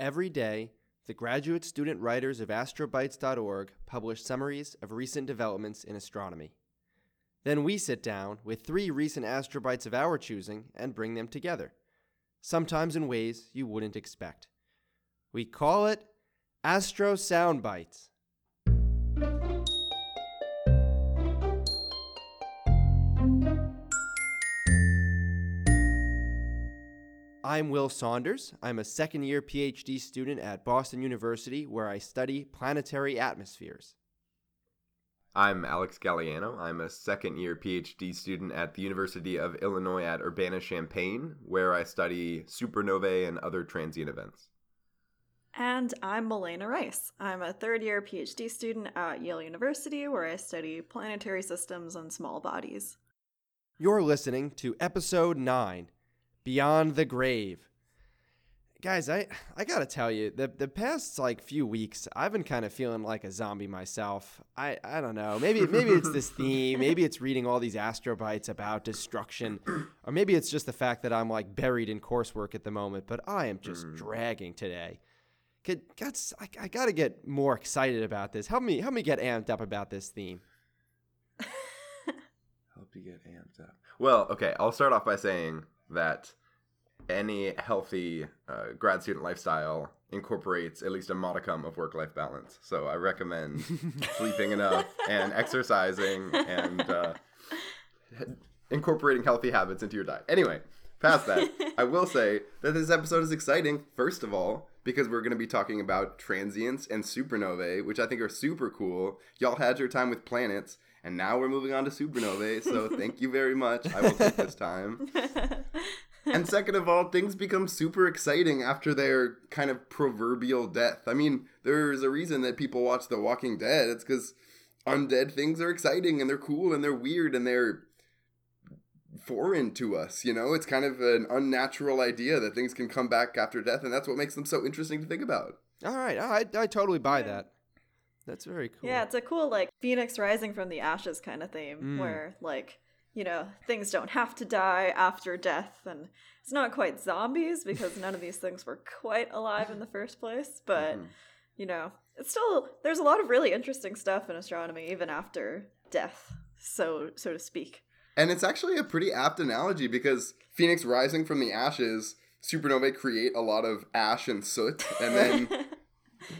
Every day, the graduate student writers of astrobites.org publish summaries of recent developments in astronomy. Then we sit down with three recent astrobites of our choosing and bring them together, sometimes in ways you wouldn't expect. We call it Astro Soundbites. I'm Will Saunders. I'm a second year PhD student at Boston University where I study planetary atmospheres. I'm Alex Gagliano. I'm a second year PhD student at the University of Illinois at Urbana Champaign, where I study supernovae and other transient events. And I'm Malena Rice. I'm a third year PhD student at Yale University, where I study planetary systems and small bodies. You're listening to episode 9 Beyond the Grave. Guys, I, I gotta tell you, the, the past like few weeks, I've been kind of feeling like a zombie myself. I, I don't know. Maybe maybe it's this theme. Maybe it's reading all these astrobites about destruction, or maybe it's just the fact that I'm like buried in coursework at the moment. But I am just Mm. dragging today. Could, gots, I, I gotta get more excited about this. Help me help me get amped up about this theme. Help you get amped up. Well, okay, I'll start off by saying that any healthy uh, grad student lifestyle incorporates at least a modicum of work life balance. So I recommend sleeping enough and exercising and uh, incorporating healthy habits into your diet. Anyway, past that, I will say that this episode is exciting, first of all, because we're going to be talking about transients and supernovae, which I think are super cool. Y'all had your time with planets, and now we're moving on to supernovae, so thank you very much. I will take this time. And second of all, things become super exciting after their kind of proverbial death. I mean, there's a reason that people watch The Walking Dead. It's because undead things are exciting and they're cool and they're weird and they're foreign to us. You know, it's kind of an unnatural idea that things can come back after death, and that's what makes them so interesting to think about. All right, I, I totally buy Yeah. that. That's very cool. Yeah, it's a cool like Phoenix rising from the ashes kind of theme Mm. where like, you know, things don't have to die after death and it's not quite zombies because none of these things were quite alive in the first place, but Mhm. you know, it's still there's a lot of really interesting stuff in astronomy even after death, so so to speak. And it's actually a pretty apt analogy because Phoenix rising from the ashes, supernovae create a lot of ash and soot, and then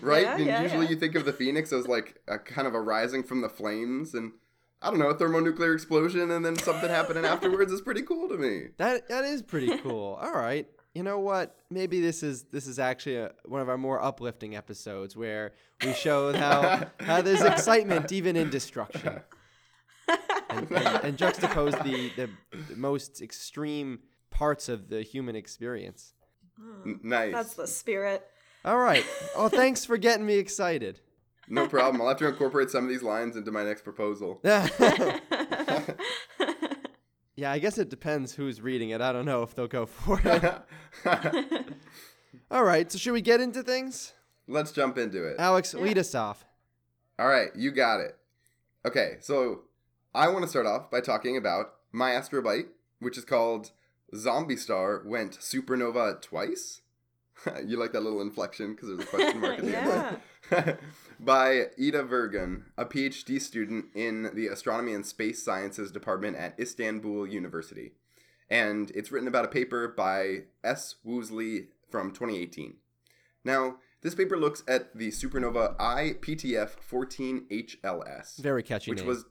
right? Yeah, and yeah, usually yeah. you think of the phoenix as like a kind of a rising from the flames and I don't know, a thermonuclear explosion and then something happening afterwards is pretty cool to me. That that is pretty cool. All right. You know what? Maybe this is this is actually a, one of our more uplifting episodes where we show how how there's excitement even in destruction, and, and, and juxtapose the, the the most extreme parts of the human experience. N- nice. That's the spirit. All right. Oh, thanks for getting me excited. No problem. I'll have to incorporate some of these lines into my next proposal. yeah, I guess it depends who's reading it. I don't know if they'll go for it. All right. So should we get into things? Let's jump into it. Alex, Yeah. lead us off. All right, you got it. Okay, so I want to start off by talking about my astrobite, which is called Zombie Star Went Supernova Twice. you like that little inflection because there's a question mark at the end. by Ida Vergun, a PhD student in the Astronomy and Space Sciences Department at Istanbul University. And it's written about a paper by S. Woosley from 2018. Now, this paper looks at the supernova IPTF 14HLS, Very catchy which name. was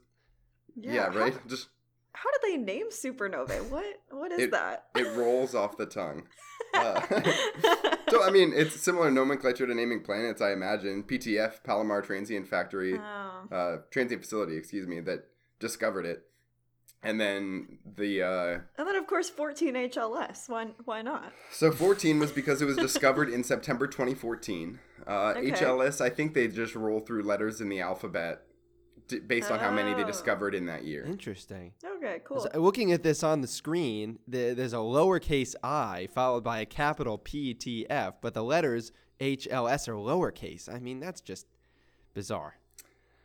yeah, how- right. Just How, did they name supernovae? What what is It- that? it rolls off the tongue. Uh, so I mean, it's similar nomenclature to naming planets, I imagine. PTF, Palomar Transient Factory, Oh. uh, Transient Facility, excuse me, that discovered it, and then the uh, And then of course 14 HLS. Why why not? so 14 was because it was discovered in September 2014. Uh, Okay. HLS, I think they just roll through letters in the alphabet based on how many they Oh. discovered in that year. Interesting. Okay, cool. So, looking at this on the screen, the, there's a lowercase i followed by a capital PTF, but the letters HLS are lowercase. I mean, that's just bizarre.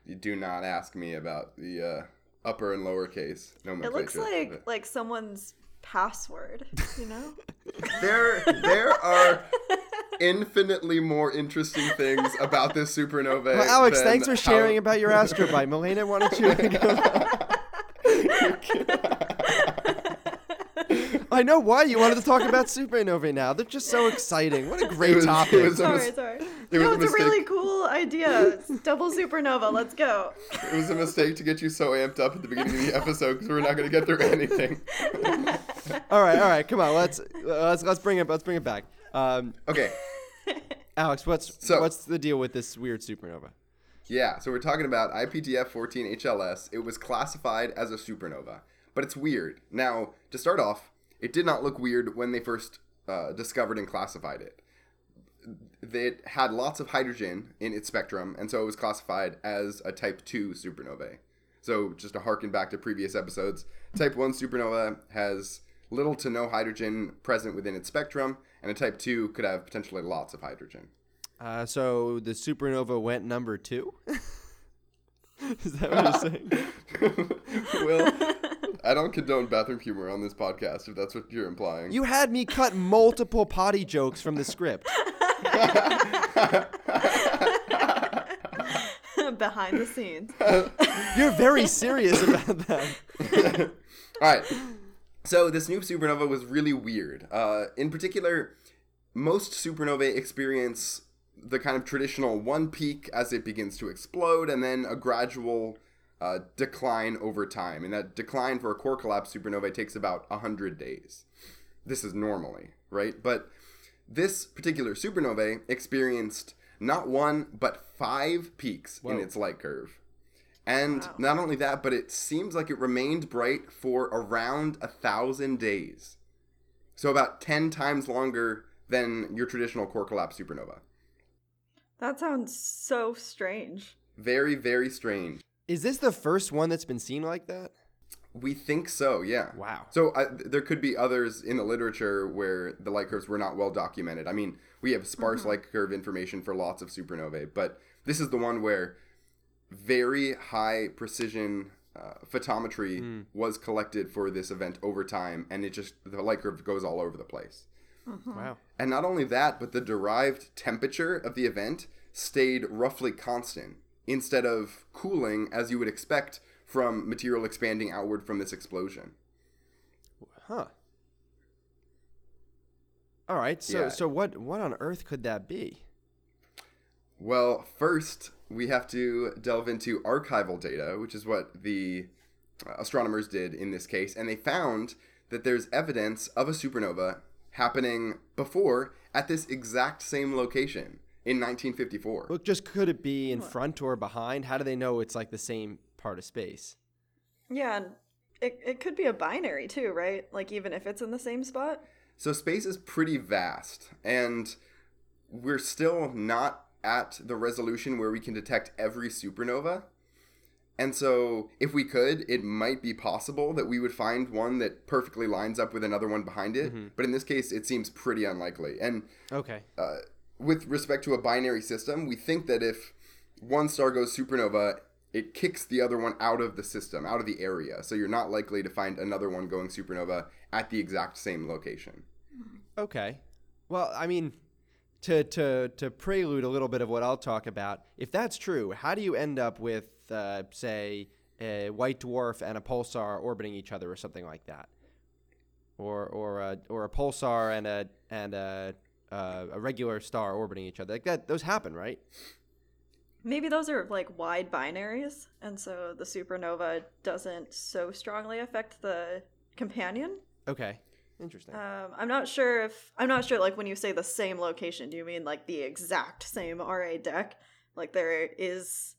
You do not ask me about the uh, upper and lowercase no more. It looks like like someone's password, you know? there there are infinitely more interesting things about this supernova. Well, Alex, than thanks for how- sharing about your astrobite. Malena, why don't you I know why you wanted to talk about supernovae now. They're just so exciting. What a great was- it topic. was a sorry, mis- sorry. it was no, a it's a mistake. really cool idea. It's double supernova. Let's go. It was a mistake to get you so amped up at the beginning of the episode because we're not going to get through anything. all right, all right, come on. Let's let's let's bring it let's bring it back. Um, Okay, Alex, what's So- what's the deal with this weird supernova? yeah, so we're talking about IPTF 14 HLS. It was classified as a supernova, but it's weird. Now, to start off, it did not look weird when they first uh, discovered and classified it. It had lots of hydrogen in its spectrum, and so it was classified as a Type 2 supernovae. So, just to harken back to previous episodes, Type 1 supernova has little to no hydrogen present within its spectrum, and a Type 2 could have potentially lots of hydrogen. Uh, so the supernova went number two. Is that what you're saying? well, I don't condone bathroom humor on this podcast, if that's what you're implying. You had me cut multiple potty jokes from the script. Behind the scenes. You're very serious about that. All right. So this new supernova was really weird. Uh, in particular, most supernovae experience the kind of traditional one peak as it begins to explode, and then a gradual uh, decline over time. And that decline for a core collapse supernova takes about 100 days. This is normally, right? But this particular supernovae experienced not one, but five peaks in its light curve. And Wow. not only that, but it seems like it remained bright for around a thousand days. So about 10 times longer than your traditional core collapse supernova. That sounds so strange. Very, very strange. Is this the first one that's been seen like that? We think so, yeah. Wow. So I, th- there could be others in the literature where the light curves were not well documented. I mean, we have sparse mm-hmm. light curve information for lots of supernovae, but this is the one where very high precision uh, photometry was collected for this event over time, and it just the light curve goes all over the place. Wow. And not only that, but the derived temperature of the event stayed roughly constant instead of cooling as you would expect from material expanding outward from this explosion. Huh. All right. So Yeah. so what what on earth could that be? Well, first, we have to delve into archival data, which is what the astronomers did in this case, and they found that there's evidence of a supernova happening before at this exact same location in 1954. Look, just could it be in front or behind? How do they know it's like the same part of space? Yeah, it, it could be a binary too, right? Like even if it's in the same spot. So space is pretty vast, and we're still not at the resolution where we can detect every supernova. And so, if we could, it might be possible that we would find one that perfectly lines up with another one behind it. But in this case, it seems pretty unlikely. And Okay. uh, with respect to a binary system, we think that if one star goes supernova, it kicks the other one out of the system, out of the area. So you're not likely to find another one going supernova at the exact same location. Okay. Well, I mean, to to to prelude a little bit of what I'll talk about, if that's true, how do you end up with, uh, say, a white dwarf and a pulsar orbiting each other, or something like that, or or a or a pulsar and a and a uh, a regular star orbiting each other? Like that, those happen, right? Maybe those are like wide binaries, and so the supernova doesn't so strongly affect the companion. Okay. Interesting. Um, I'm not sure if I'm not sure. Like when you say the same location, do you mean like the exact same RA Dec? Like there is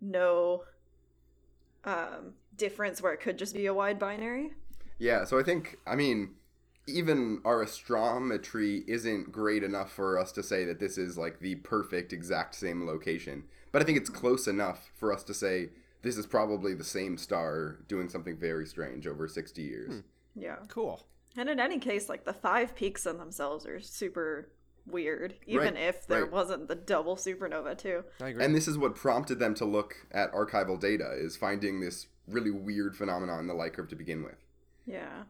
no um, difference where it could just be a wide binary. Yeah, so I think, I mean, even our astrometry isn't great enough for us to say that this is like the perfect exact same location. But I think it's close enough for us to say this is probably the same star doing something very strange over 60 years. Yeah. cool. And in any case, like the five peaks in themselves are super weird, even Right, if there right. wasn't the double supernova too. I agree. And this is what prompted them to look at archival data is finding this really weird phenomenon in the light curve to begin with. Yeah.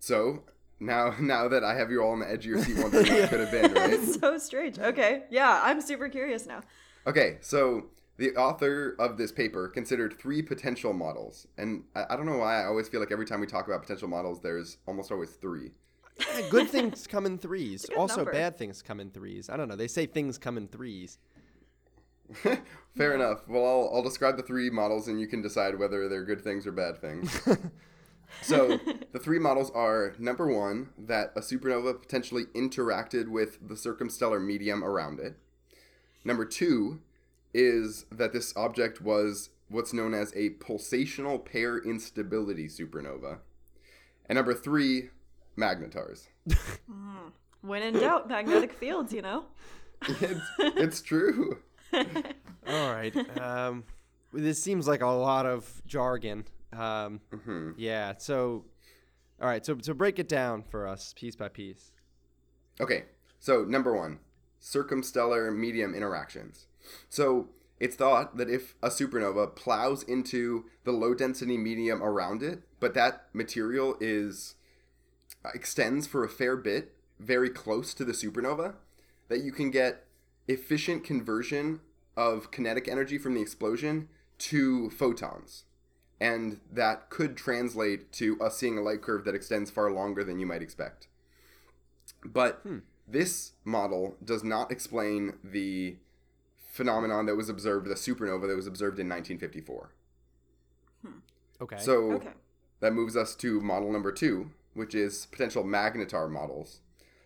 So, now now that I have you all on the edge of your seat wondering what it could have been, right? It's so strange. Okay, yeah, I'm super curious now. Okay, so the author of this paper considered three potential models, and I, I don't know why I always feel like every time we talk about potential models, there's almost always three. Yeah, good things come in threes. Also, number. bad things come in threes. I don't know. They say things come in threes. Fair enough. Well, I'll, I'll describe the three models, and you can decide whether they're good things or bad things. so the three models are number one, that a supernova potentially interacted with the circumstellar medium around it. Number two is that this object was what's known as a pulsational pair instability supernova. And number three, magnetars. When in doubt, magnetic fields, you know? it's, it's true. All right. Um, this seems like a lot of jargon. Um, hmm yeah. So, all right. So, so break it down for us, piece by piece. Okay, so number one, circumstellar medium interactions. So it's thought that if a supernova plows into the low density medium around it, but that material is uh, extends for a fair bit very close to the supernova, that you can get efficient conversion of kinetic energy from the explosion to photons. And that could translate to us seeing a light curve that extends far longer than you might expect. But this model does not explain the phenomenon that was observed, the supernova that was observed in 1954. Hmm. Okay. So Okay. that moves us to model number two, which is potential magnetar models.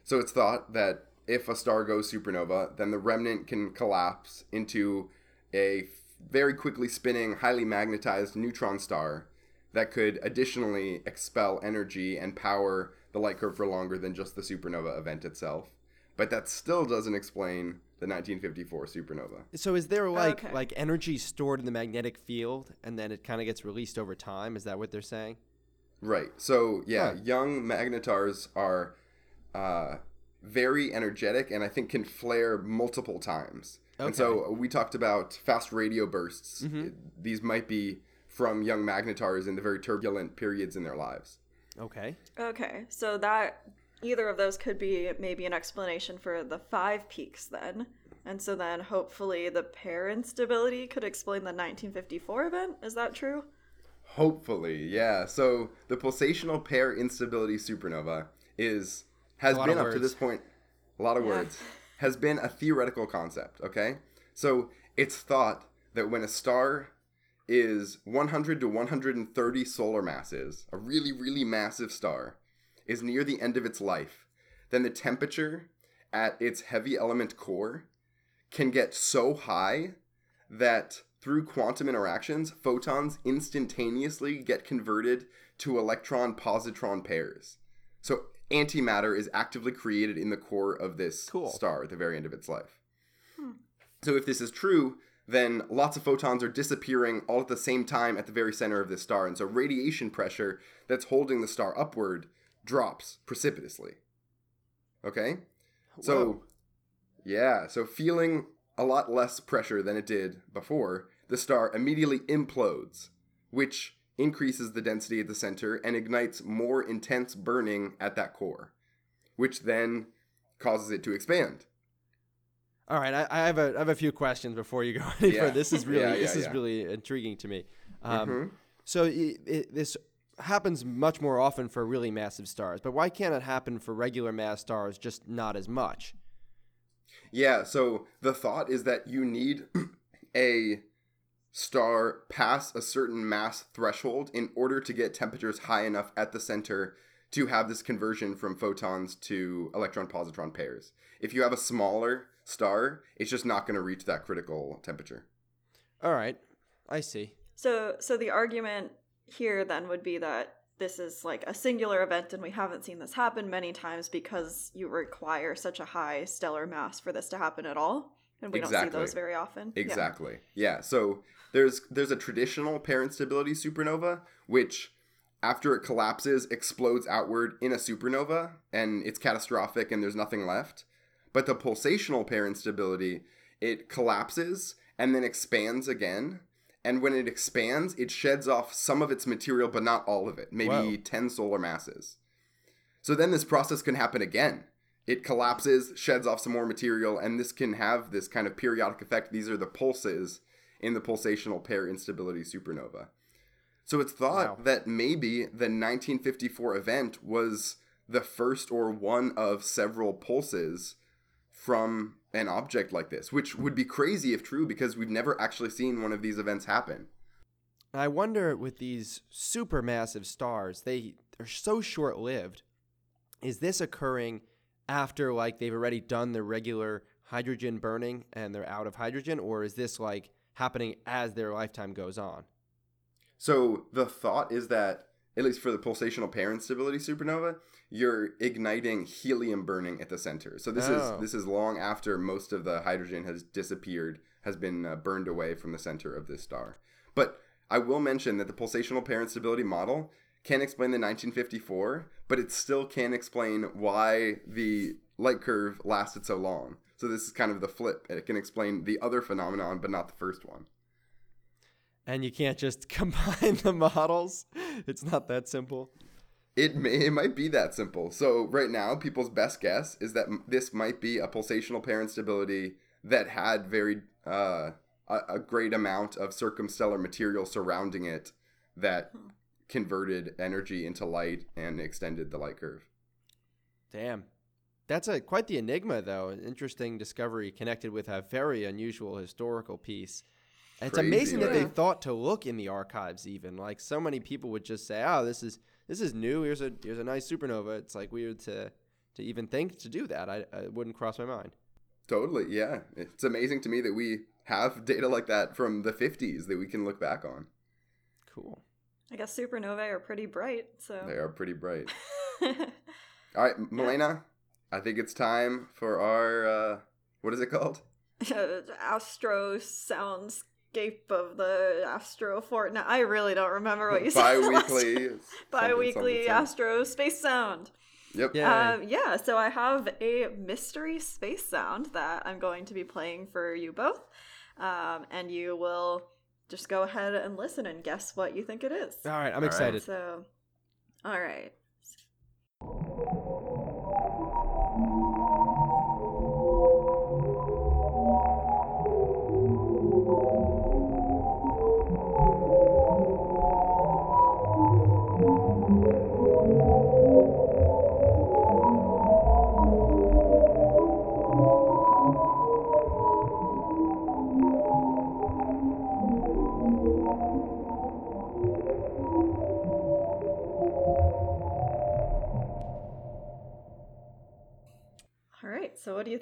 So it's thought that if a star goes supernova, then the remnant can collapse into a very quickly spinning, highly magnetized neutron star that could additionally expel energy and power the light curve for longer than just the supernova event itself. But that still doesn't explain the 1954 supernova. So is there like Okay. like energy stored in the magnetic field and then it kind of gets released over time? Is that what they're saying? Right. So yeah, Huh. young magnetars are uh, very energetic and I think can flare multiple times. And so we talked about fast radio bursts. Mhm. These might be from young magnetars in the very turbulent periods in their lives. Okay. Okay, so that either of those could be maybe an explanation for the five peaks then. And so then hopefully the pair instability could explain the 1954 event. Is that true? Hopefully, yeah. So the pulsational pair instability supernova is has been of up to this point a lot of Yeah. words has been a theoretical concept, okay? So it's thought that when a star is 100 to 130 solar masses, a really really massive star is near the end of its life, then the temperature at its heavy element core can get so high that through quantum interactions, photons instantaneously get converted to electron positron pairs. So antimatter is actively created in the core of this Cool. star at the very end of its life. Hmm. So if this is true, then lots of photons are disappearing all at the same time at the very center of this star. And so radiation pressure that's holding the star upward drops precipitously. Okay? So, Whoa. yeah, so feeling a lot less pressure than it did before, the star immediately implodes, which increases the density at the center and ignites more intense burning at that core, which then causes it to expand. All right, I, I have a I have a few questions before you go any Yeah. further. This is really Yeah, yeah, this is really intriguing to me. Um, Mhm. So i it, this happens much more often for really massive stars, but why can't it happen for regular mass stars, just not as much? Yeah, so the thought is that you need a star pass a certain mass threshold in order to get temperatures high enough at the center to have this conversion from photons to electron positron pairs. If you have a smaller star, it's just not going to reach that critical temperature. All right, I see. So so the argument here then would be that this is like a singular event and we haven't seen this happen many times because you require such a high stellar mass for this to happen at all. And we don't see those very often. Exactly. Yeah. So there's there's a traditional pair instability supernova which after it collapses explodes outward in a supernova and it's catastrophic and there's nothing left. But the pulsational pair instability it collapses and then expands again. And when it expands, it sheds off some of its material, but not all of it. Maybe Whoa. 10 solar masses. So then this process can happen again. It collapses, sheds off some more material, and this can have this kind of periodic effect. These are the pulses in the pulsational pair instability supernova. So it's thought Wow. that maybe the 1954 event was the first or one of several pulses from an object like this, which would be crazy if true because we've never actually seen one of these events happen. I wonder with these supermassive stars, they are so short lived. Is this occurring after like they've already done the regular hydrogen burning and they're out of hydrogen, or is this like happening as their lifetime goes on? So the thought is that, at least for the pulsational pair instability supernova, you're igniting helium burning at the center. So this Oh. is this is long after most of the hydrogen has disappeared, has been uh, burned away from the center of this star. But I will mention that the pulsational pair instability model can explain the 1954, but it still can't explain why the light curve lasted so long. So this is kind of the flip. It can explain the other phenomenon, but not the first one. And you can't just combine the models. It's not that simple. It may it might be that simple. So right now, people's best guess is that this might be a pulsational pair instability that had very uh, a, a great amount of circumstellar material surrounding it that converted energy into light and extended the light curve. Damn. That's a quite the enigma though. An interesting discovery connected with a very unusual historical piece. And it's Crazy, amazing that they thought to look in the archives even. Like so many people would just say, "Oh, this is this is new. Here's a here's a nice supernova." It's like weird to to even think to do that. I, I wouldn't cross my mind. Totally, yeah. It's amazing to me that we have data like that from the 50s that we can look back on. Cool. I guess supernovae are pretty bright, so. They are pretty bright. All right, Malena, I think it's time for our uh, what is it called? Astro soundscape of the Astro Fortnite. I really don't remember what you said. last Bi-weekly. Bi-weekly something, something. Astro Space Sound. Yep. Yeah. Um, yeah, so I have a mystery space sound that I'm going to be playing for you both. Um, and you will just go ahead and listen and guess what you think it is. All right, I'm All right. excited. So, all right.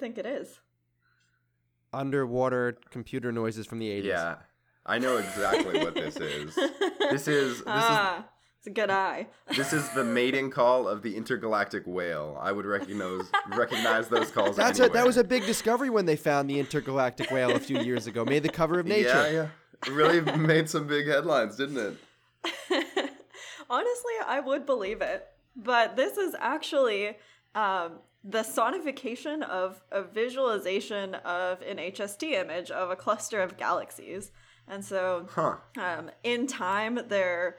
Think it is? Underwater computer noises from the 80s. Yeah, I know exactly what this is. This is this ah, it's a good eye. is this is the mating call of the intergalactic whale. I would recognize recognize those calls. That's a, that was a big discovery when they found the intergalactic whale a few years ago. Made the cover of Nature. Yeah, yeah. It really made some big headlines, didn't it? Honestly, I would believe it. But this is actually um, the sonification of a visualization of an HST image of a cluster of galaxies. And so Huh. um, in time, they're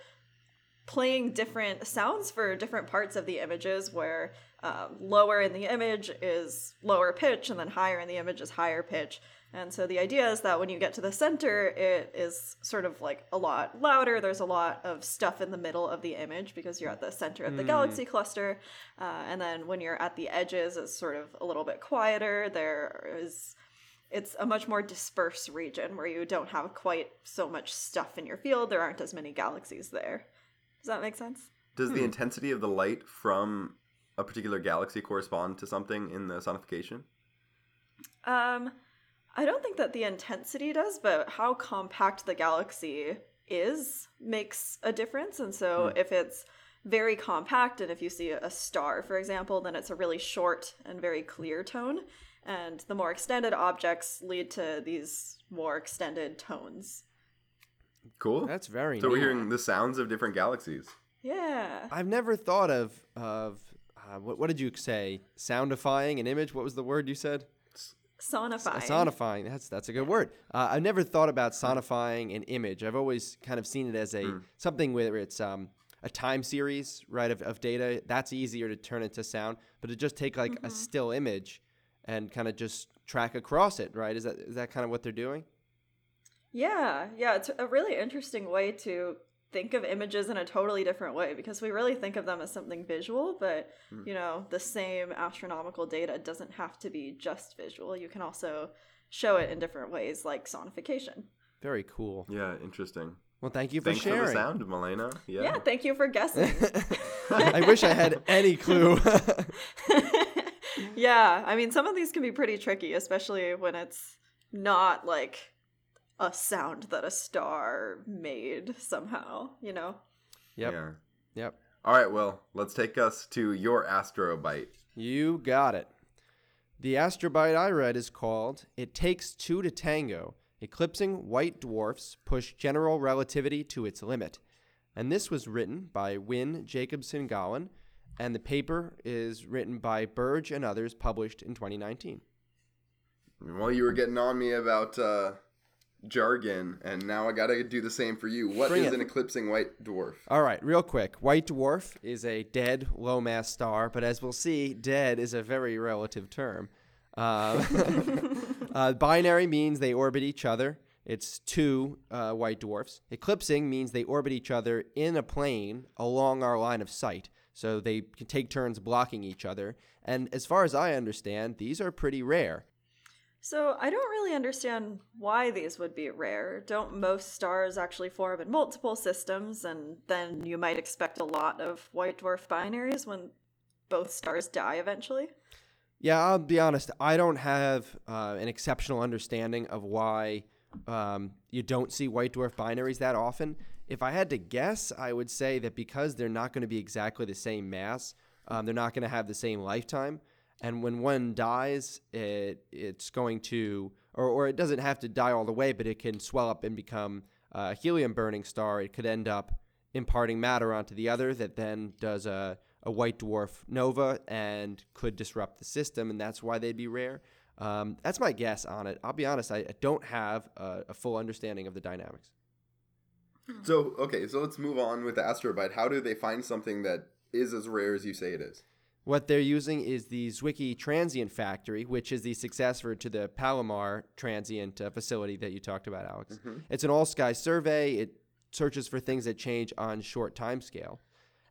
playing different sounds for different parts of the images where um, lower in the image is lower pitch and then higher in the image is higher pitch. And so the idea is that when you get to the center it is sort of like a lot louder. There's a lot of stuff in the middle of the image because you're at the center of the galaxy cluster. Uh, and then when you're at the edges it's sort of a little bit quieter. There is it's a much more dispersed region where you don't have quite so much stuff in your field. There aren't as many galaxies there. Does that make sense? Does the intensity of the light from a particular galaxy correspond to something in the sonification? Um, I don't think that the intensity does, but how compact the galaxy is makes a difference. And so if it's very compact, and if you see a star, for example, then it's a really short and very clear tone. And the more extended objects lead to these more extended tones. Cool. That's very so neat. we're hearing the sounds of different galaxies. Yeah. I've never thought of of uh, what, what did you say? Soundifying an image. What was the word you said? Sonifying. Sonifying. That's that's a good word. Uh, I've never thought about sonifying an image. I've always kind of seen it as a Hmm. something where it's um, a time series, right, of, of data, that's easier to turn into sound. But to just take like a still image and kind of just track across it, right? Is that is that kind of what they're doing? Yeah, yeah, it's a really interesting way to think of images in a totally different way because we really think of them as something visual, but hmm. you know, the same astronomical data doesn't have to be just visual. You can also show it in different ways like sonification. Very cool. Yeah, interesting. Well, thank you for Thanks for the sound, Malena. Yeah. Yeah, thank you for guessing. I wish I had any clue. yeah, I mean, some of these can be pretty tricky, especially when it's not like a sound that a star made somehow, you know? yep. Yeah. Yep. All right, well, let's take us to your astrobite. You got it. The astrobite I read is called It Takes Two to Tango Eclipsing White Dwarfs Push General Relativity to Its Limit. And this was written by Wynn Jacobson-Galán, and the paper is written by Burdge and others, published in 2019. Well, you were getting on me about uh, jargon, and now I gotta do the same for you. What is Bring it. an eclipsing white dwarf? All right, real quick. White dwarf is a dead low mass star, but as we'll see, dead is a very relative term. Uh, uh, binary means they orbit each other. It's two uh, white dwarfs. Eclipsing means they orbit each other in a plane along our line of sight. So they can take turns blocking each other. And as far as I understand, these are pretty rare. So I don't really understand why these would be rare. Don't most stars actually form in multiple systems, and then you might expect a lot of white dwarf binaries when both stars die eventually? Yeah, I'll be honest. I don't have uh, an exceptional understanding of why um, you don't see white dwarf binaries that often. If I had to guess, I would say that because they're not going to be exactly the same mass, um, they're not going to have the same lifetime. And when one dies, it it's going to, or, or it doesn't have to die all the way, but it can swell up and become a helium burning star. It could end up imparting matter onto the other that then does a, a white dwarf nova and could disrupt the system, and that's why they'd be rare. Um, that's my guess on it. I'll be honest, I, don't have a, a full understanding of the dynamics. So, okay, so let's move on with the astrobite. How do they find something that is as rare as you say it is? What they're using is the Zwicky Transient Factory, which is the successor to the Palomar Transient uh, facility that you talked about, Alex. It's an all sky survey. It searches for things that change on short time scale.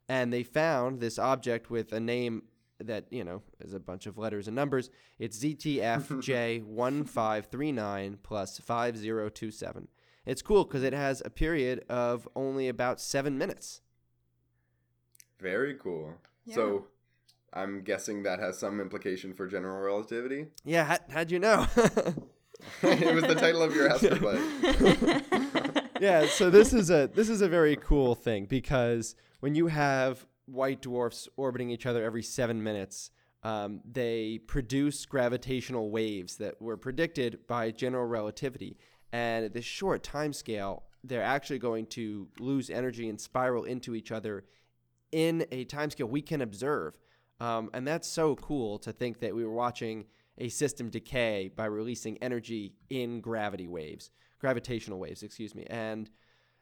And they found this object with a name that, you know, is a bunch of letters and numbers. It's ZTFJ1539 plus 5027. It's cool because it has a period of only about seven minutes. Very cool. Yeah. So, I'm guessing that has some implication for general relativity. Yeah, how, how'd you know? it was the title of your astrobite. yeah, so this is a this is a very cool thing because when you have white dwarfs orbiting each other every seven minutes, um, they produce gravitational waves that were predicted by general relativity. And at this short time scale, they're actually going to lose energy and spiral into each other in a time scale we can observe. Um, and that's so cool to think that we were watching a system decay by releasing energy in gravity waves, gravitational waves, excuse me. And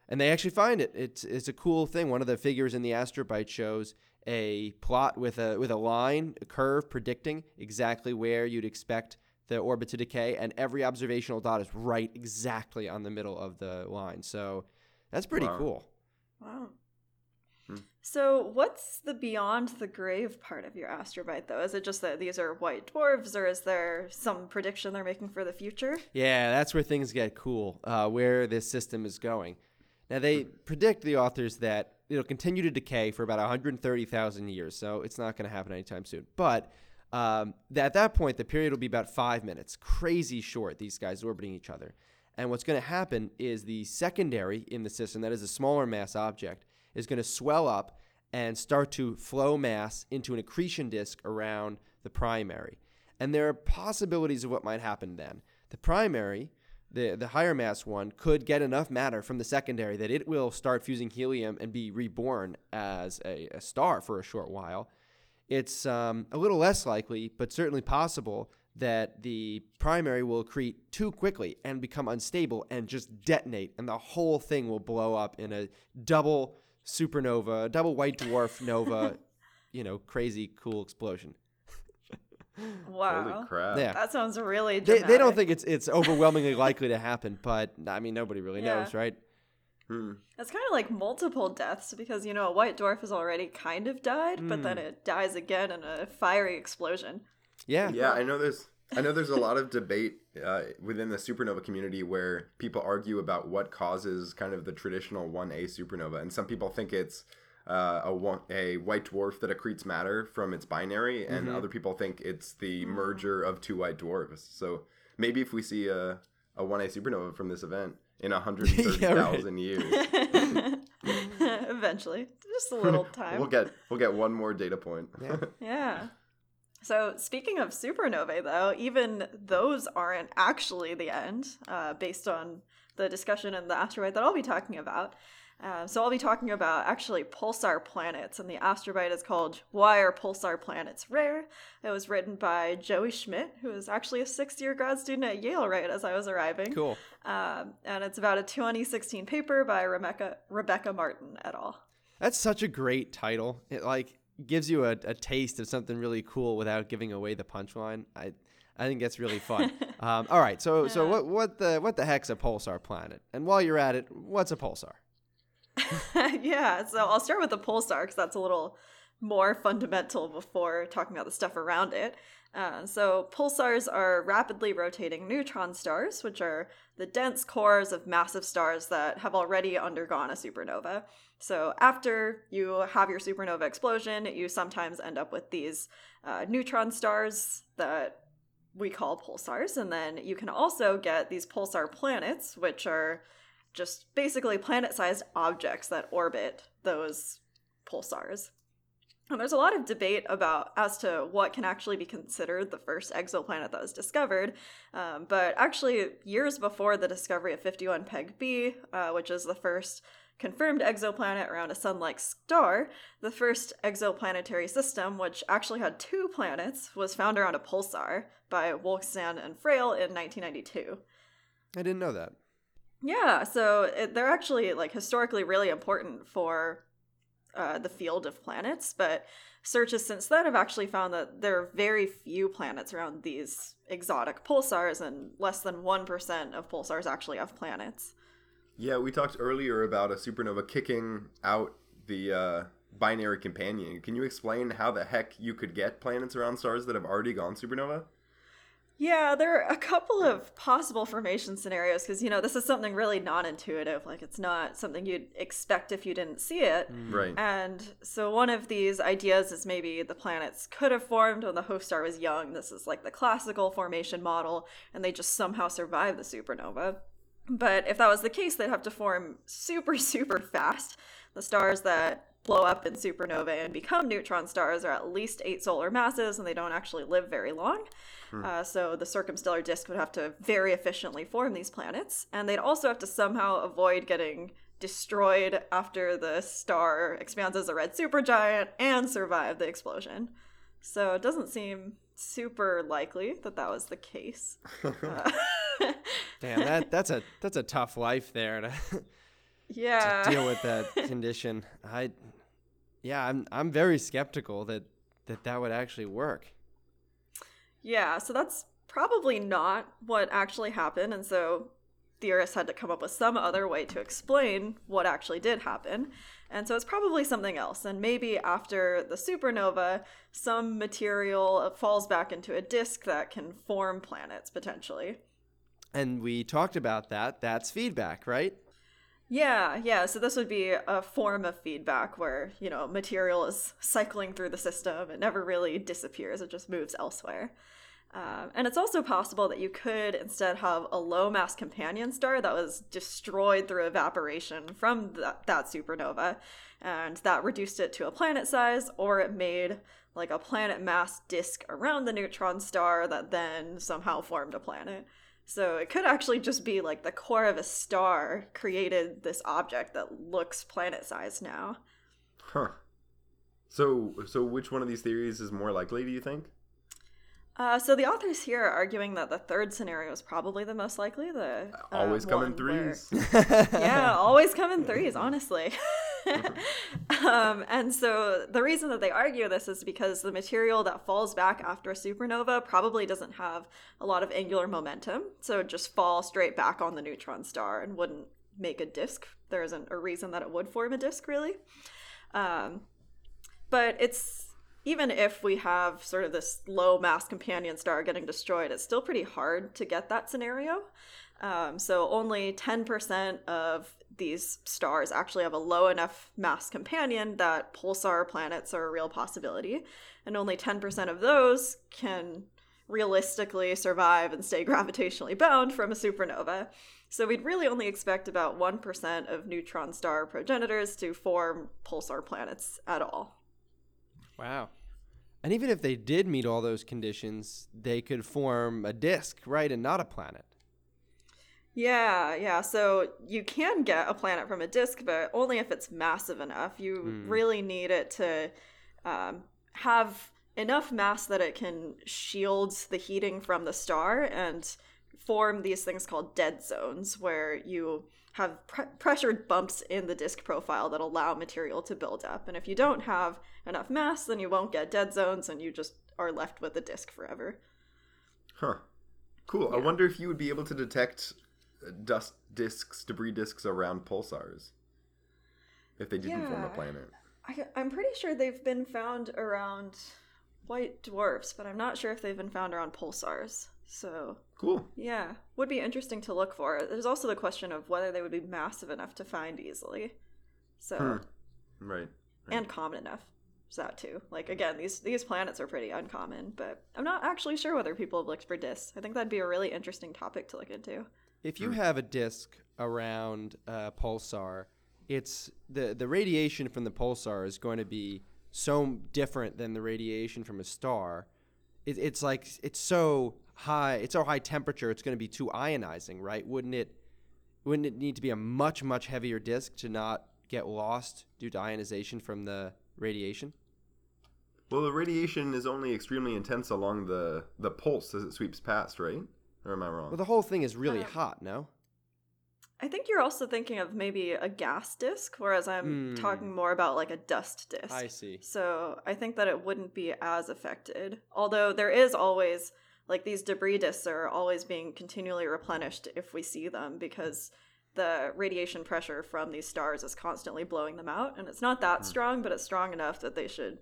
and they actually find it. It's it's a cool thing. One of the figures in the astrobite shows a plot with a with a line, a curve predicting exactly where you'd expect the orbit to decay, and every observational dot is right exactly on the middle of the line. So that's pretty Wow. cool. Wow. Hmm. So, what's the beyond the grave part of your astrobite, though? Is it just that these are white dwarves, or is there some prediction they're making for the future? Yeah, that's where things get cool, uh, where this system is going. Now, they predict, the authors, that it'll continue to decay for about 130,000 years, so it's not going to happen anytime soon. But um, th- at that point, the period will be about five minutes. Crazy short, these guys orbiting each other. And what's going to happen is the secondary in the system, that is a smaller mass object, is going to swell up and start to flow mass into an accretion disk around the primary. And there are possibilities of what might happen then. The primary, the, the higher mass one, could get enough matter from the secondary that it will start fusing helium and be reborn as a, a star for a short while. It's um, a little less likely, but certainly possible, that the primary will accrete too quickly and become unstable and just detonate, and the whole thing will blow up in a double supernova, double white dwarf nova, you know, crazy cool explosion. Wow. Holy crap. Yeah. That sounds really They, dramatic. they don't think it's it's overwhelmingly likely to happen, but I mean nobody really Yeah. knows, right? Hmm. It's kind of like multiple deaths because you know a white dwarf has already kind of died, but Hmm. then it dies again in a fiery explosion. Yeah. Yeah, I know there's I know there's a lot of debate uh, within the supernova community where people argue about what causes kind of the traditional 1A supernova, and some people think it's uh, a one, a white dwarf that accretes matter from its binary, and Mhm. other people think it's the merger of two white dwarfs. So maybe if we see a a 1A supernova from this event in 130,000 years, Eventually, just a little time. we'll get we'll get one more data point. Yeah. Yeah. So speaking of supernovae, though, even those aren't actually the end, uh, based on the discussion in the astrobite that I'll be talking about. Uh, so I'll be talking about actually pulsar planets, and the astrobite is called "Why Are Pulsar Planets Rare?" It was written by Joey Schmidt, who is actually a sixth-year grad student at Yale right as I was arriving. Cool. Um, and it's about a 2016 paper by Rebecca Rebecca Martin et al. That's such a great title. It like gives you a, a taste of something really cool without giving away the punchline. I I think that's really fun. um, all right, so so what what the what the heck's a pulsar planet? And while you're at it, what's a pulsar? yeah, so I'll start with the pulsar because that's a little more fundamental before talking about the stuff around it. Uh, so, pulsars are rapidly rotating neutron stars, which are the dense cores of massive stars that have already undergone a supernova. So, after you have your supernova explosion, you sometimes end up with these uh, neutron stars that we call pulsars. And then you can also get these pulsar planets, which are just basically planet sized objects that orbit those pulsars. And there's a lot of debate about as to what can actually be considered the first exoplanet that was discovered. Um, but actually, years before the discovery of 51 Peg B, uh, which is the first confirmed exoplanet around a sun like star, the first exoplanetary system, which actually had two planets, was found around a pulsar by Wolszczan and Frail in 1992. I didn't know that. Yeah, so it, they're actually like historically really important for uh, the field of planets, but searches since then have actually found that there are very few planets around these exotic pulsars, and less than 1% of pulsars actually have planets. Yeah, we talked earlier about a supernova kicking out the uh, binary companion. Can you explain how the heck you could get planets around stars that have already gone supernova? Yeah, there are a couple of possible formation scenarios because, you know, this is something really non intuitive. Like, it's not something you'd expect if you didn't see it. Mm. Right. And so one of these ideas is maybe the planets could have formed when the host star was young. This is like the classical formation model, and they just somehow survived the supernova. But if that was the case, they'd have to form super, super fast. The stars that blow up in supernovae and become neutron stars are at least eight solar masses, and they don't actually live very long. Uh, so the circumstellar disk would have to very efficiently form these planets, and they'd also have to somehow avoid getting destroyed after the star expands as a red supergiant and survive the explosion. So it doesn't seem super likely that that was the case. Uh, Damn, that that's a that's a tough life there to, yeah. to deal with that condition. I yeah, I'm I'm very skeptical that that that would actually work. Yeah, so that's probably not what actually happened, and so theorists had to come up with some other way to explain what actually did happen. And so it's probably something else. And maybe after the supernova, some material falls back into a disk that can form planets potentially. And we talked about that. That's feedback, right? Yeah, yeah. So this would be a form of feedback where, you know, material is cycling through the system. It never really disappears, it just moves elsewhere. Um, and it's also possible that you could instead have a low mass companion star that was destroyed through evaporation from that, that supernova, and that reduced it to a planet size, or it made like a planet mass disk around the neutron star that then somehow formed a planet. So it could actually just be like the core of a star created this object that looks planet sized now. Huh. So, so which one of these theories is more likely? Do you think? Uh, so the authors here are arguing that the third scenario is probably the most likely. The uh, Always come in one where- threes. yeah, always come in threes. Honestly, um, and so the reason that they argue this is because the material that falls back after a supernova probably doesn't have a lot of angular momentum, so it just fall straight back on the neutron star and wouldn't make a disk. There isn't a reason that it would form a disk, really. Um, but it's even if we have sort of this low mass companion star getting destroyed, it's still pretty hard to get that scenario. Um, so only 10% of these stars actually have a low enough mass companion that pulsar planets are a real possibility. And only 10% of those can realistically survive and stay gravitationally bound from a supernova. So we'd really only expect about 1% of neutron star progenitors to form pulsar planets at all. Wow. And even if they did meet all those conditions, they could form a disk, right, and not a planet. Yeah, yeah. So you can get a planet from a disk, but only if it's massive enough. You Mm. really need it to um, have enough mass that it can shield the heating from the star and form these things called dead zones, where you have pre- pressured bumps in the disk profile that allow material to build up. And if you don't have enough mass, then you won't get dead zones and you just are left with a disk forever. Huh. Cool. I wonder if you would be able to detect dust disks, debris disks around pulsars. If they didn't form a planet. I, I'm pretty sure they've been found around white dwarfs, but I'm not sure if they've been found around pulsars. So, Cool. yeah, would be interesting to look for. There's also the question of whether they would be massive enough to find easily. So, Hmm. Right. and common enough. So that too. Like again, these these planets are pretty uncommon, but I'm not actually sure whether people have looked for disks. I think that'd be a really interesting topic to look into. If you hmm. have a disk around a pulsar, it's the the radiation from the pulsar is going to be so different than the radiation from a star. It, it's like it's so high, it's so high temperature. It's going to be too ionizing, right? Wouldn't it? Wouldn't it need to be a much much heavier disk to not get lost due to ionization from the radiation? Well, the radiation is only extremely intense along the the pulse as it sweeps past, right? Or am I wrong? Well, the whole thing is really Uh, hot, no? I think you're also thinking of maybe a gas disk, whereas I'm Hmm. talking more about like a dust disk. I see. So I think that it wouldn't be as affected. Although there is always like these debris disks are always being continually replenished if we see them because the radiation pressure from these stars is constantly blowing them out and it's not that strong but it's strong enough that they should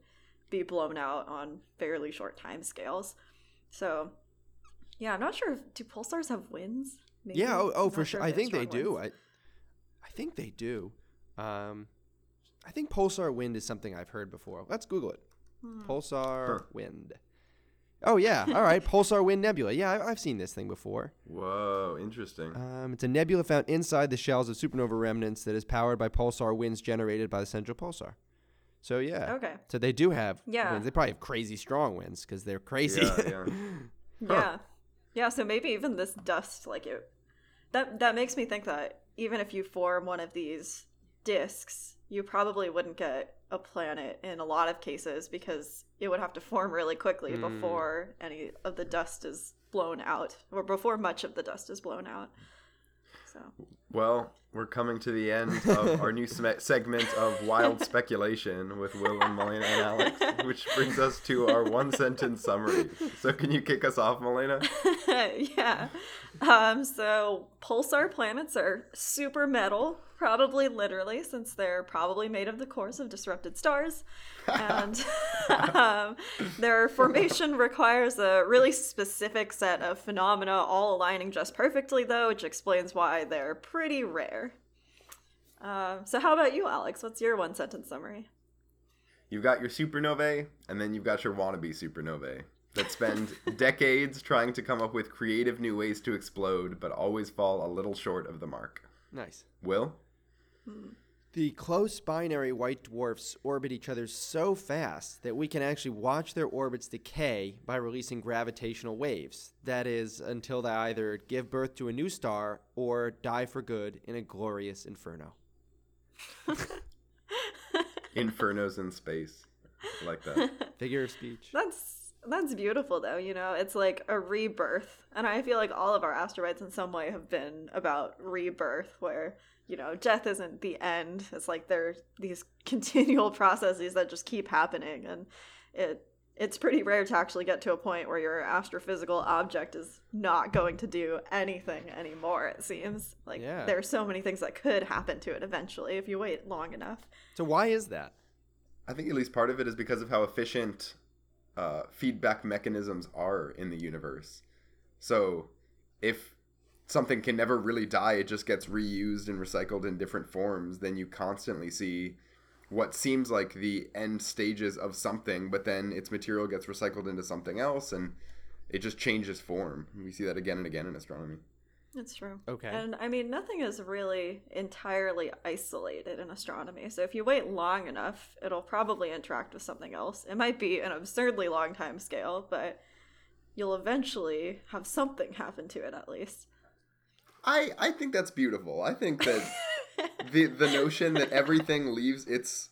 be blown out on fairly short time scales. So yeah, I'm not sure if do pulsars have winds? Maybe? Yeah, oh, oh for not sure. I think they strong do. winds. I, I think they do. Um, I think pulsar wind is something I've heard before. Let's Google it. Hmm. Pulsar Huh. wind. Oh yeah, all right. pulsar wind nebula. Yeah, I, I've seen this thing before. Whoa, interesting. Um, it's a nebula found inside the shells of supernova remnants that is powered by pulsar winds generated by the central pulsar. So yeah. Okay. So they do have Yeah. winds. They probably have crazy strong winds because they're crazy. Yeah, yeah. Yeah. Yeah, so maybe even this dust like it that that makes me think that even if you form one of these disks, you probably wouldn't get a planet in a lot of cases because it would have to form really quickly Mm. before any of the dust is blown out or before much of the dust is blown out. So, Well, we're coming to the end of our new sme- segment of wild speculation with Will and Malena and Alex, which brings us to our one sentence summary. So, can you kick us off, Malena? yeah. Um, so pulsar planets are super metal, probably literally, since they're probably made of the cores of disrupted stars. And um, their formation requires a really specific set of phenomena, all aligning just perfectly, though, which explains why they're pretty rare. Um, so, how about you, Alex? What's your one sentence summary? You've got your supernovae, and then you've got your wannabe supernovae that spend decades trying to come up with creative new ways to explode, but always fall a little short of the mark. nice. Will? The close binary white dwarfs orbit each other so fast that we can actually watch their orbits decay by releasing gravitational waves. That is, until they either give birth to a new star or die for good in a glorious inferno. Infernos in space. I like that. Figure of speech. That's That's beautiful, though. You know, it's like a rebirth, and I feel like all of our astrobites in some way have been about rebirth, where you know death isn't the end. It's like there's these continual processes that just keep happening, and it it's pretty rare to actually get to a point where your astrophysical object is not going to do anything anymore. It seems like Yeah. there are so many things that could happen to it eventually if you wait long enough. So why is that? I think at least part of it is because of how efficient uh, feedback mechanisms are in the universe. So if something can never really die, it just gets reused and recycled in different forms, then you constantly see what seems like the end stages of something, but then its material gets recycled into something else and it just changes form. We see that again and again in astronomy. That's true. Okay. And I mean, nothing is really entirely isolated in astronomy. So if you wait long enough, it'll probably interact with something else. It might be an absurdly long time scale, but you'll eventually have something happen to it at least. I I think that's beautiful. I think that the the notion that everything leaves its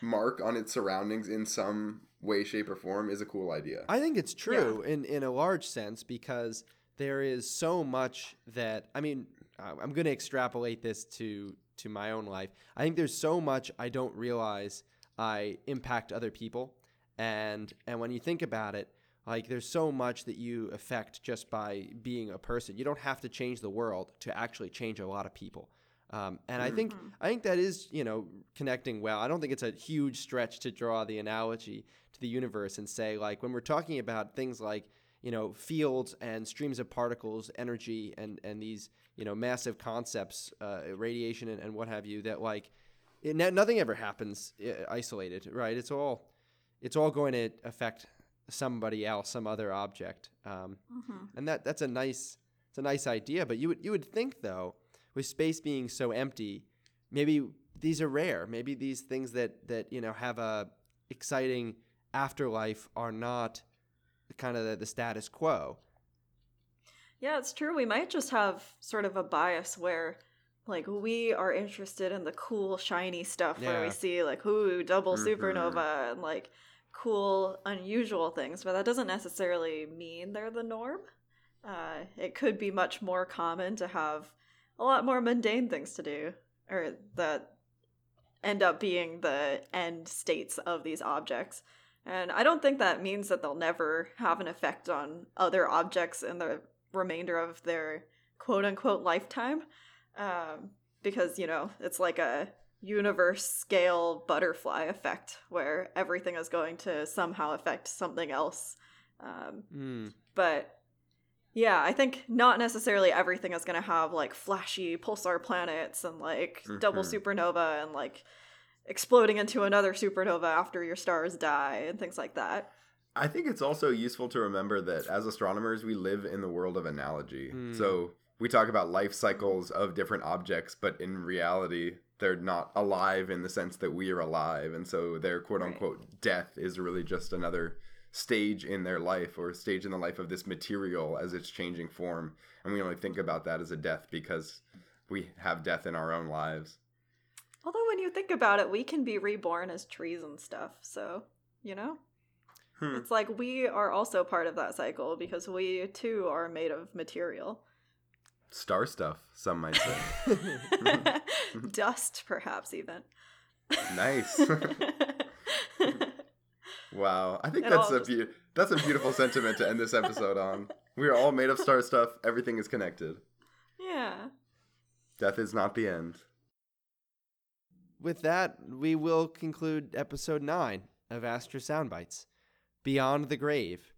mark on its surroundings in some way, shape, or form is a cool idea. I think it's true in in a large sense because there is so much that I mean I'm going to extrapolate this to to my own life. I think there's so much I don't realize I impact other people and and when you think about it like there's so much that you affect just by being a person. You don't have to change the world to actually change a lot of people. Um, and I think I think that is you know connecting well. I don't think it's a huge stretch to draw the analogy to the universe and say like when we're talking about things like you know fields and streams of particles, energy, and and these you know massive concepts, uh, radiation and, and what have you, that like it, nothing ever happens isolated, right? It's all it's all going to affect somebody else, some other object, um, and that that's a nice it's a nice idea. But you would you would think though, with space being so empty, maybe these are rare. Maybe these things that that you know have a exciting afterlife are not kind of the, the status quo. Yeah, it's true. We might just have sort of a bias where like we are interested in the cool shiny stuff where we see like ooh double Mhm. supernova and like cool unusual things, but that doesn't necessarily mean they're the norm. Uh, it could be much more common to have a lot more mundane things to do, or that end up being the end states of these objects. And I don't think that means that they'll never have an effect on other objects in the remainder of their quote unquote lifetime. Um, because, you know, it's like a universe scale butterfly effect where everything is going to somehow affect something else. Um, Mm. but yeah, I think not necessarily everything is going to have like flashy pulsar planets and like double Mhm. supernova and like exploding into another supernova after your stars die and things like that. I think it's also useful to remember that as astronomers, we live in the world of analogy. Hmm. So we talk about life cycles of different objects, but in reality, they're not alive in the sense that we are alive. And so their quote Right. unquote death is really just another stage in their life or stage in the life of this material as it's changing form. And we only think about that as a death because we have death in our own lives. Although when you think about it, we can be reborn as trees and stuff. So, you know, Hmm. it's like we are also part of that cycle because we too are made of material. Star stuff, some might say. Dust, perhaps, even. nice. Wow, I think It that's a just- beau- that's a beautiful sentiment to end this episode on. We are all made of star stuff. Everything is connected. yeah. Death is not the end. With that, we will conclude episode 9 of Astro Soundbites Beyond the Grave.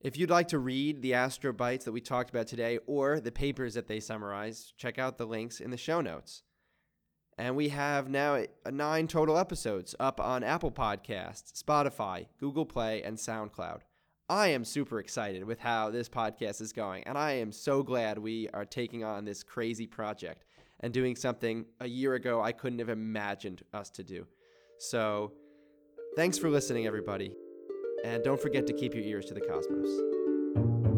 If you'd like to read the Astrobites that we talked about today or the papers that they summarize, check out the links in the show notes. And we have now nine total episodes up on Apple Podcasts, Spotify, Google Play, and SoundCloud. I am super excited with how this podcast is going, and I am so glad we are taking on this crazy project and doing something a year ago I couldn't have imagined us to do. So, thanks for listening, everybody. And don't forget to keep your ears to the cosmos.